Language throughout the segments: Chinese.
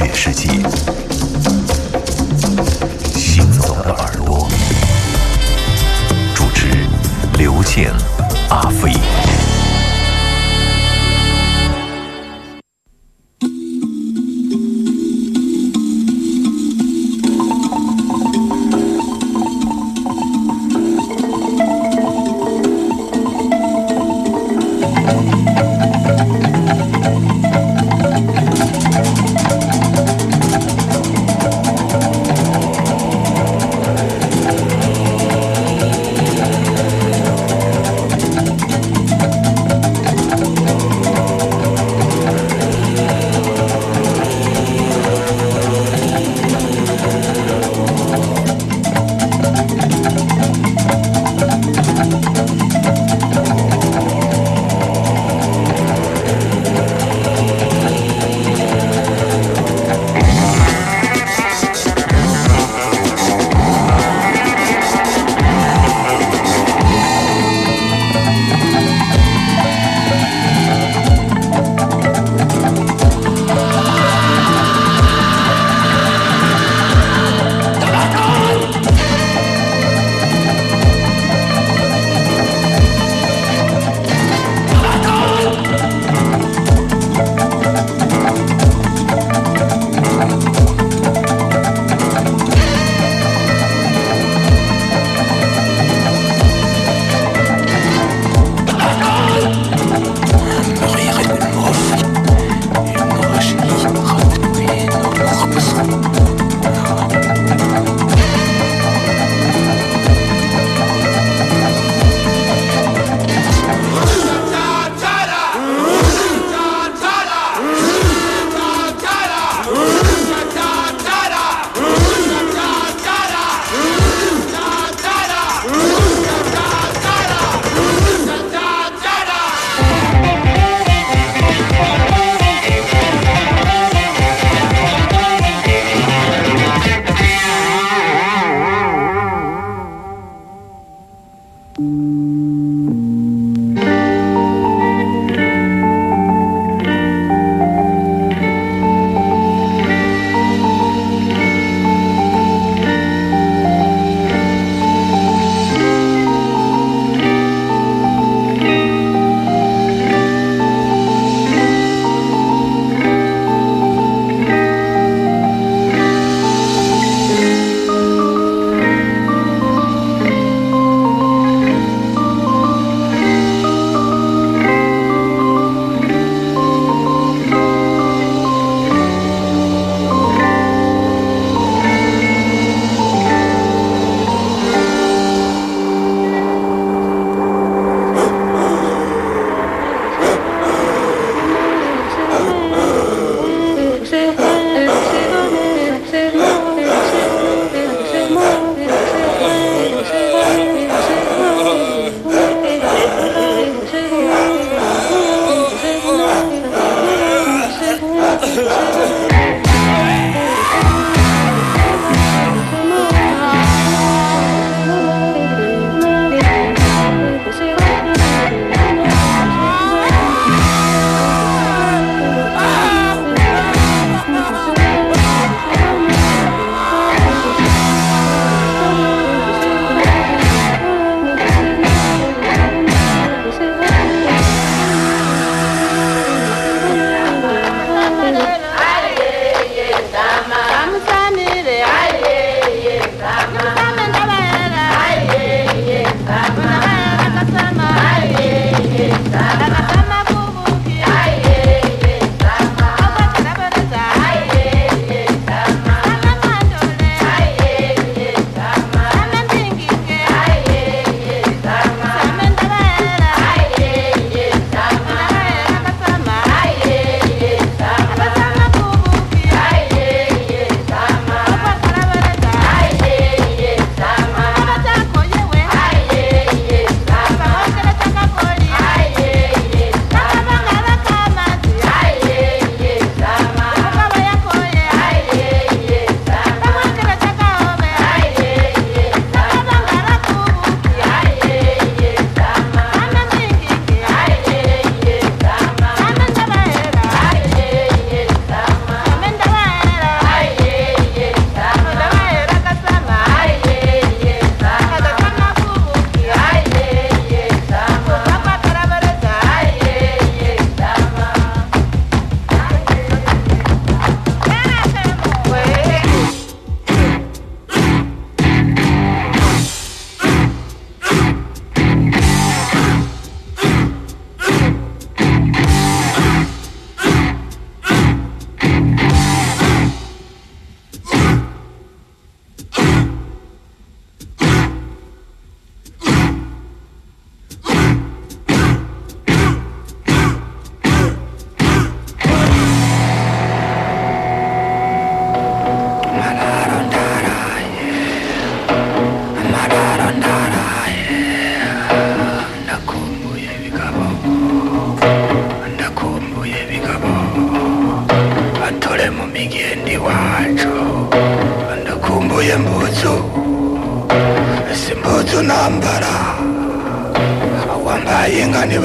乐世界。行走的耳朵，主持刘健、阿飞。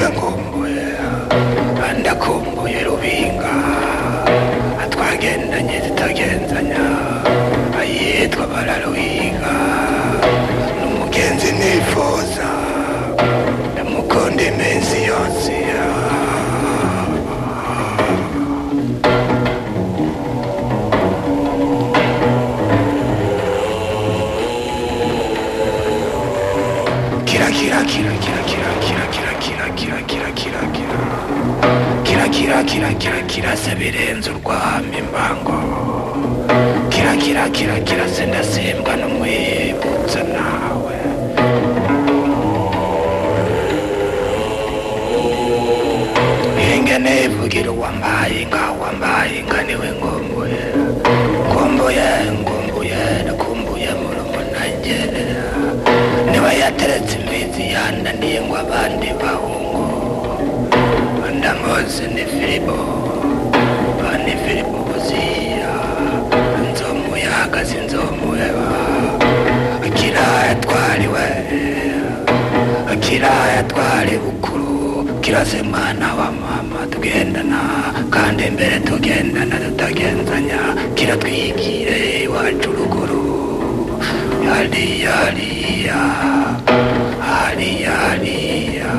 Nkumbuye ndakumbuye rubinga. Twagendanye zitagenzanya ayitwa bararuhiga n'umugenzi nifuza. Ndamukunda iminsi yose. kira kira kira kirase birenze urwahamba imbango kira kira kira kirase ndasembwa n'umwibutsa nawe. Inge nivugira uwambaye inga wambaye inga niwe ngo kiraya twari bukuru kirase mwana wa mama tugendana kandi mbere tugendana tutagenzanya kiratwigire iwacu ruguru hariya hariya hariya hariya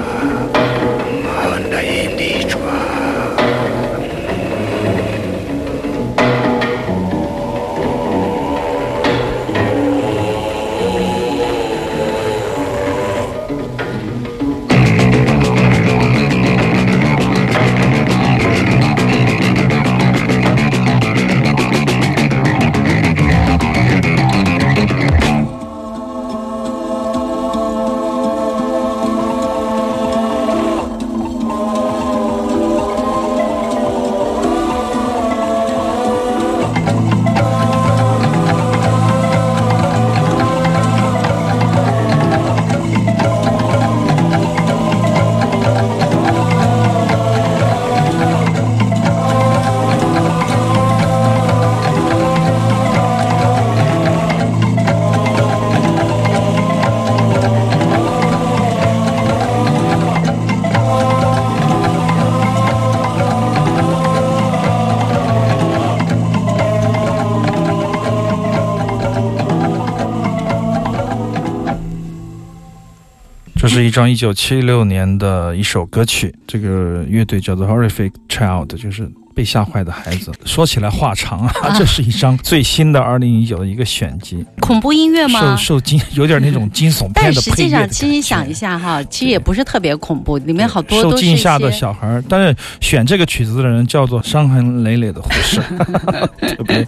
这是一张一九七六年的一首歌曲，这个乐队叫做 Horrific Child，就是被吓坏的孩子。说起来话长啊，这是一张最新的二零一九的一个选集，恐怖音乐吗？受受惊有点那种 惊悚片但实际上，的配乐的其实你想一下哈，其实也不是特别恐怖，里面好多受惊吓的小孩儿，但是选这个曲子的人叫做伤痕累累的护士，特别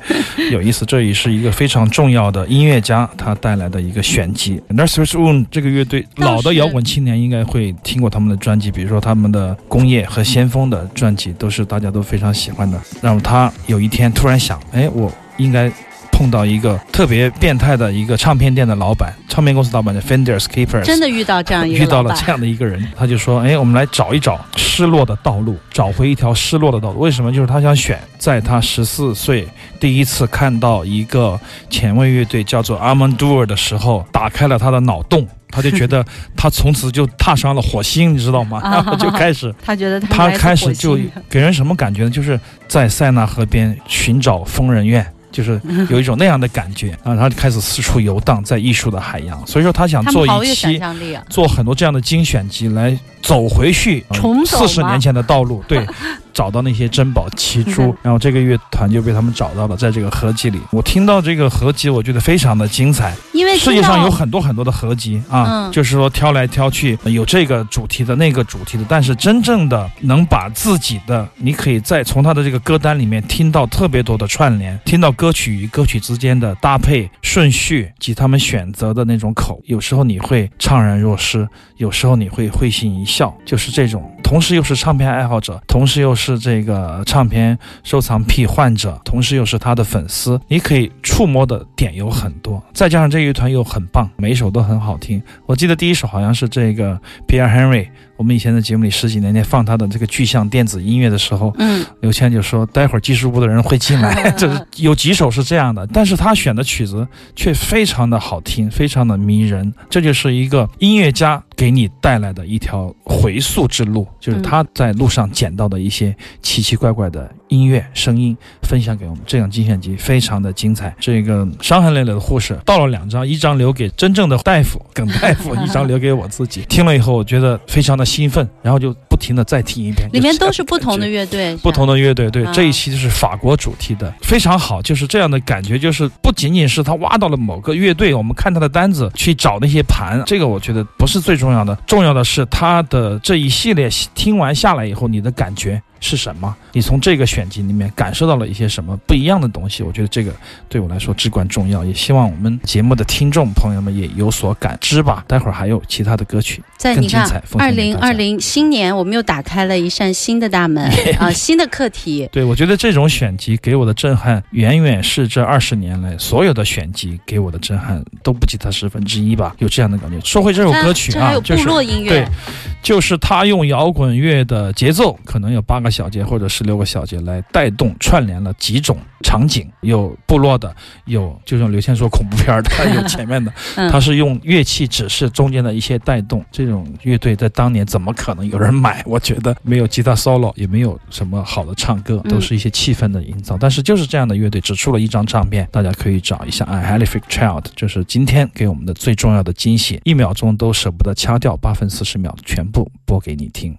有意思。这也是一个非常重要的音乐家他带来的一个选集。Nursery Moon 这个乐队，老的摇滚青年应该会听过他们的专辑，比如说他们的《工业》和《先锋》的专辑，都是大家都非常喜欢的。然后他有一天突然想，哎，我应该。碰到一个特别变态的一个唱片店的老板，唱片公司老板叫 Fenders Keepers，真的遇到这样一个遇到了这样的一个人，他就说：“哎，我们来找一找失落的道路，找回一条失落的道路。为什么？就是他想选，在他十四岁第一次看到一个前卫乐队叫做 Armand Dua 的时候，打开了他的脑洞。”他就觉得他从此就踏上了火星，你知道吗？啊然后 就开始，他觉得他开始就给人什么感觉呢？就是在塞纳河边寻找疯人院。就是有一种那样的感觉啊，然后就开始四处游荡在艺术的海洋，所以说他想做一期！做很多这样的精选集来走回去四十年前的道路，对，找到那些珍宝奇珠，然后这个乐团就被他们找到了，在这个合集里，我听到这个合集，我觉得非常的精彩。因为世界上有很多很多的合集啊，嗯就是说挑来挑去，有这个主题的那个主题的，但是真正的能把自己的，你可以再从他的这个歌单里面听到特别多的串联，听到歌曲与歌曲之间的搭配顺序及他们选择的那种口，有时候你会怅然若失，有时候你会会心一笑，就是这种。同时又是唱片爱好者，同时又是是这个唱片收藏癖患者，同时又是他的粉丝，你可以触摸的点有很多。再加上这一团又很棒，每一首都很好听。我记得第一首好像是这个 Pierre Henry。我们以前在节目里十几年前放他的这个具象电子音乐的时候，嗯，刘谦就说待会儿技术部的人会进来，这是有几首是这样的，但是他选的曲子却非常的好听，非常的迷人，这就是一个音乐家给你带来的一条回溯之路，就是他在路上捡到的一些奇奇怪怪的音乐声音，分享给我们。这样精选集非常的精彩，这个伤痕累累的护士到了两张，一张留给真正的大夫耿大夫，一张留给我自己。听了以后，我觉得非常的。兴奋，然后就不停的再听一遍。里面都是不同的乐队，不同的乐队。对，这一期就是法国主题的，非常好。就是这样的感觉，就是不仅仅是他挖到了某个乐队，我们看他的单子去找那些盘，这个我觉得不是最重要的，重要的是他的这一系列听完下来以后，你的感觉。是什么？你从这个选集里面感受到了一些什么不一样的东西？我觉得这个对我来说至关重要，也希望我们节目的听众朋友们也有所感知吧。待会儿还有其他的歌曲，在你看，二零二零新年，我们又打开了一扇新的大门 啊，新的课题。对，我觉得这种选集给我的震撼，远远是这二十年来所有的选集给我的震撼都不及它十分之一吧。有这样的感觉。说回这首歌曲啊，就是部落音乐，对，就是他用摇滚乐的节奏，可能有八个。小节或者十六个小节来带动串联了几种场景，有部落的，有就像刘谦说恐怖片的，有前面的，他是用乐器指示中间的一些带动。这种乐队在当年怎么可能有人买？我觉得没有吉他 solo，也没有什么好的唱歌，都是一些气氛的营造。但是就是这样的乐队只出了一张唱片，大家可以找一下。I Halifax Child，就是今天给我们的最重要的惊喜，一秒钟都舍不得掐掉，八分四十秒全部播给你听。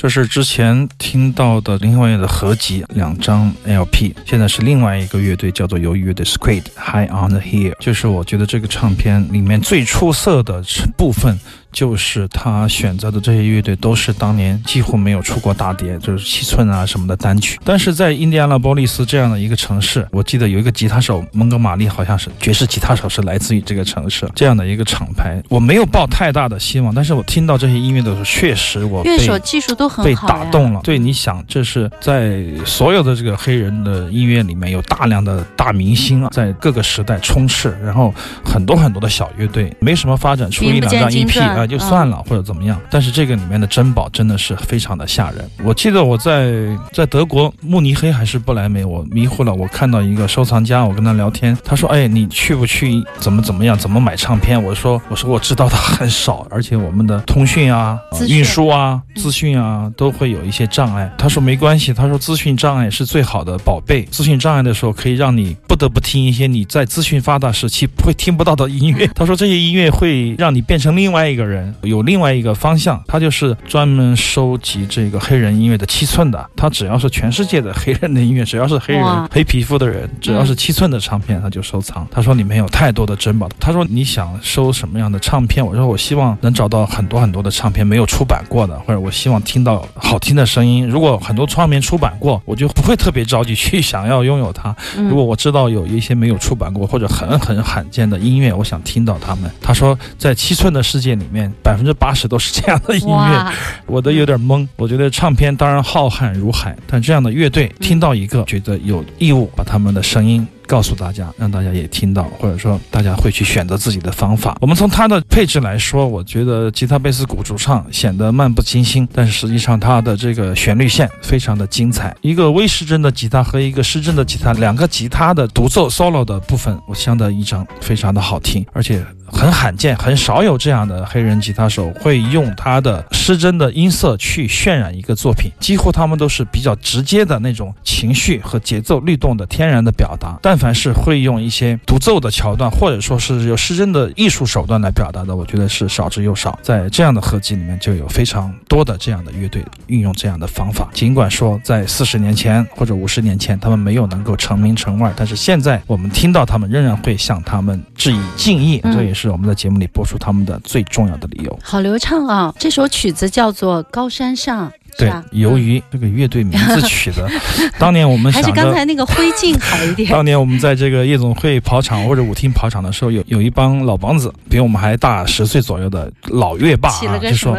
这是之前听到的另外的合集，两张 LP，现在是另外一个乐队叫做鱿鱼乐队 Squid High on the Hill，就是我觉得这个唱片里面最出色的部分。就是他选择的这些乐队都是当年几乎没有出过大碟，就是七寸啊什么的单曲。但是在印第安纳波利斯这样的一个城市，我记得有一个吉他手蒙哥马利，好像是爵士吉他手，是来自于这个城市这样的一个厂牌。我没有抱太大的希望，但是我听到这些音乐的时候，确实我乐手技术都很被打动了。对，你想，这是在所有的这个黑人的音乐里面有大量的大明星啊，在各个时代充斥，然后很多很多的小乐队没什么发展，出一两张 EP。啊，就算了，或者怎么样。但是这个里面的珍宝真的是非常的吓人。我记得我在在德国慕尼黑还是不来梅，我迷糊了。我看到一个收藏家，我跟他聊天，他说：“哎，你去不去？怎么怎么样？怎么买唱片？”我说：“我说我知道的很少，而且我们的通讯啊、运输啊、资讯啊都会有一些障碍。”他说：“没关系，他说资讯障碍是最好的宝贝。资讯障碍的时候，可以让你不得不听一些你在资讯发达时期不会听不到的音乐。”他说：“这些音乐会让你变成另外一个。”人有另外一个方向，他就是专门收集这个黑人音乐的七寸的。他只要是全世界的黑人的音乐，只要是黑人黑皮肤的人，只要是七寸的唱片，他就收藏。他说里面有太多的珍宝。他说你想收什么样的唱片？我说我希望能找到很多很多的唱片没有出版过的，或者我希望听到好听的声音。如果很多唱片出版过，我就不会特别着急去想要拥有它。如果我知道有一些没有出版过或者很很罕见的音乐，我想听到他们。他说在七寸的世界里面。百分之八十都是这样的音乐，我都有点懵。我觉得唱片当然浩瀚如海，但这样的乐队听到一个，觉得有义务把他们的声音。告诉大家，让大家也听到，或者说大家会去选择自己的方法。我们从它的配置来说，我觉得吉他、贝斯、鼓、主唱显得漫不经心，但是实际上它的这个旋律线非常的精彩。一个微失真的吉他和一个失真的吉他，两个吉他的独奏 solo 的部分，我相得益彰，非常的好听，而且很罕见，很少有这样的黑人吉他手会用他的失真的音色去渲染一个作品。几乎他们都是比较直接的那种情绪和节奏律动的天然的表达，但。凡是会用一些独奏的桥段，或者说是有失真的艺术手段来表达的，我觉得是少之又少。在这样的合集里面，就有非常多的这样的乐队运用这样的方法。尽管说在四十年前或者五十年前，他们没有能够成名成腕，但是现在我们听到他们，仍然会向他们致以敬意。这也是我们在节目里播出他们的最重要的理由。好流畅啊！这首曲子叫做《高山上》。对，由于这个乐队名字取的，当年我们还是刚才那个灰烬好一点。当年我们在这个夜总会跑场或者舞厅跑场的时候，有有一帮老梆子，比我们还大十岁左右的老乐霸啊，就说：“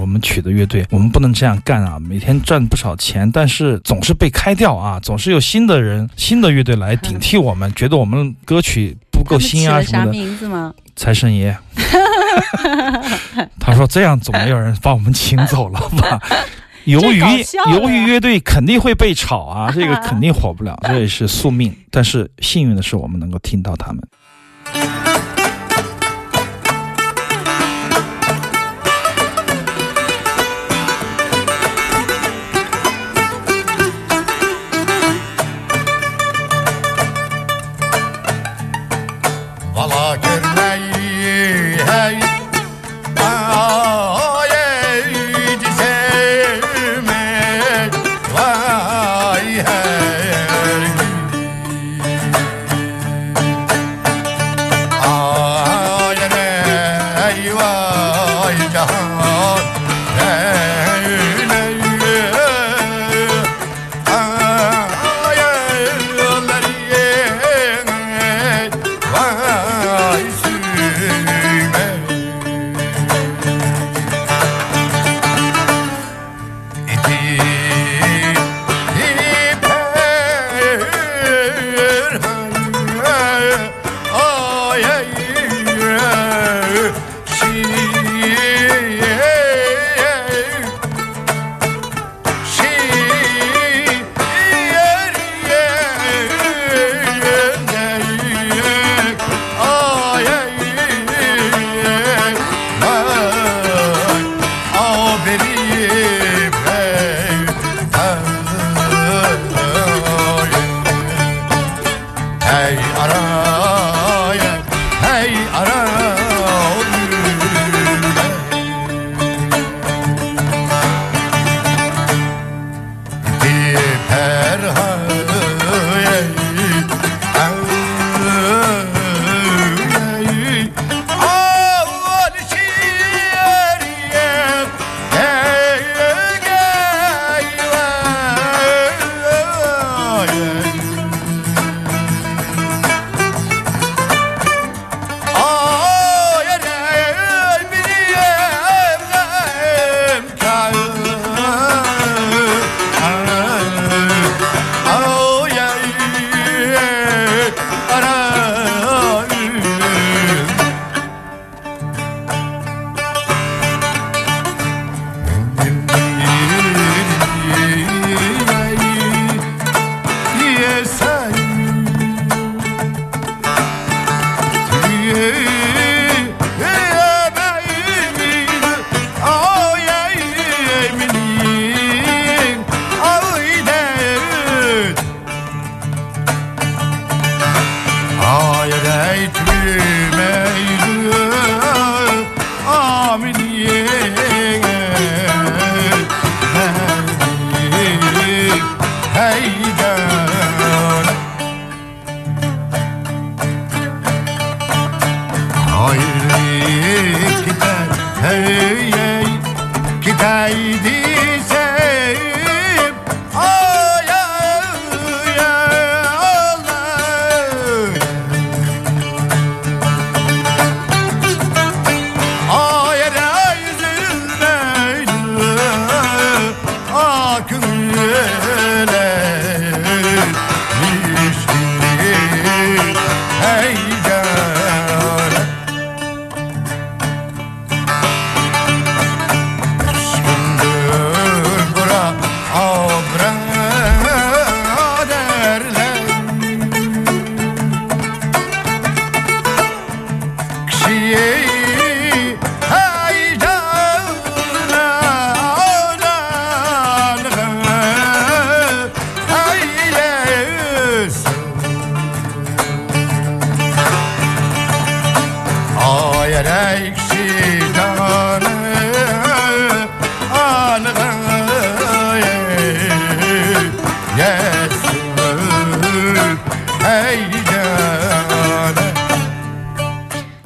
我们取的乐队，我们不能这样干啊！每天赚不少钱，但是总是被开掉啊，总是有新的人、新的乐队来顶替我们，觉得我们歌曲不够新啊什么的。”啥名字吗？财神爷。他说：“这样总没有人把我们请走了吧？” 由于由于乐队肯定会被炒啊，这个 肯定火不了，这也是宿命。但是幸运的是，我们能够听到他们。ara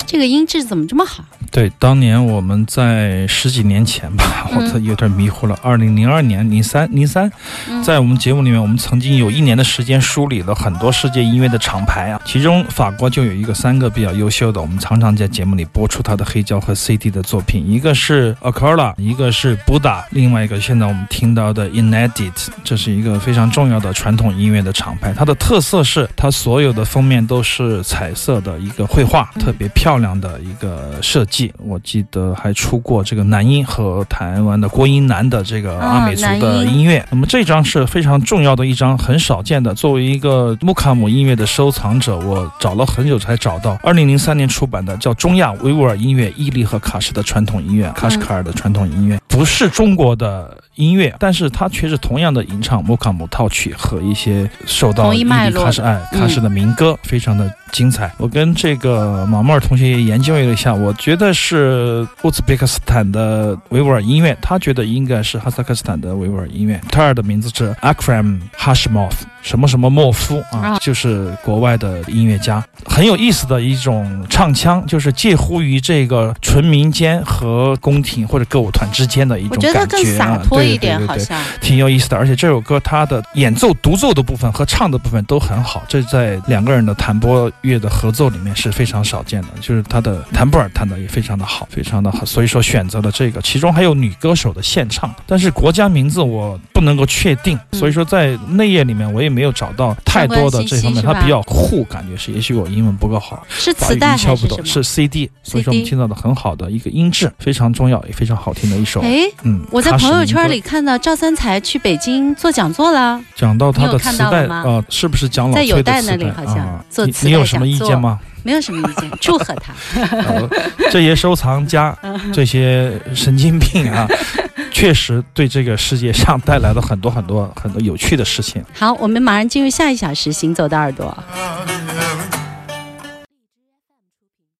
这个音质怎么这么好？对，当年我们在十几年前吧，我都有点迷糊了。二零零二年、零三、零三，在我们节目里面，我们曾经有一年的时间梳理了很多世界音乐的厂牌啊，其中法国就有一个三个比较优秀的，我们常常在节目里播出他的黑胶和 CD 的作品，一个是 Acola，一个是 Buddha，另外一个现在我们听到的 Inedit，这是一个非常重要的传统音乐的厂牌。它的特色是它所有的封面都是彩色的一个绘画，特别漂亮的一个设计。我记得还出过这个男音和台湾的郭英男的这个阿美族的音音乐。那么这张是非常重要的一张，很少见的。作为一个木卡姆音乐的收藏者，我找了很久才找到，二零零三年出版的叫《中亚维吾尔音乐：伊犁和喀什的传统音乐》，喀什喀尔的传统音乐，不是中国的音乐，但是他却是同样的吟唱摩卡姆套曲和一些受到同一伊犁脉络的喀什爱卡什的民歌，非常的精彩。我跟这个马莫尔同学也研究了一下，我觉得是乌兹别克斯坦的维吾尔音乐，他觉得应该是哈萨克斯坦的维吾尔音乐。他尔的名字是 Akram Hashimov，什么什么莫夫啊啊，就是国外的音乐家，很有意思的一种唱腔，就是介乎于这个纯民间和宫廷或者歌舞团之间的一种我觉得更感觉啊，洒脱一点，对对对对对好像。挺有意思的，而且这首歌它的演奏、独奏的部分和唱的部分都很好，这在两个人的弹拨乐的合奏里面是非常少见的。就是他的弹拨尔弹的也非常的好，非常的好，所以说选择了这个。其中还有女歌手的献唱，但是国家名字我不能够确定，嗯所以说在内页里面我也没有找到太多的这方面。它比较酷，感觉是，也许我英文不够好，是磁带敲不懂，是 CD，所以说我们听到的很好的一个音质，非常重要也非常好听的一首。哎，嗯，我在朋友圈里看到赵三才去北京做讲座了。讲到他的磁带，啊呃，是不是讲老在有崔的磁带那里好像啊做磁带你你有什么意见吗？没有什么意见，祝贺他。呃这些收藏家，这些神经病啊，确实对这个世界上带来了很多很多很多有趣的事情。好，我们马上进入下一小时，行走的耳朵。Uh,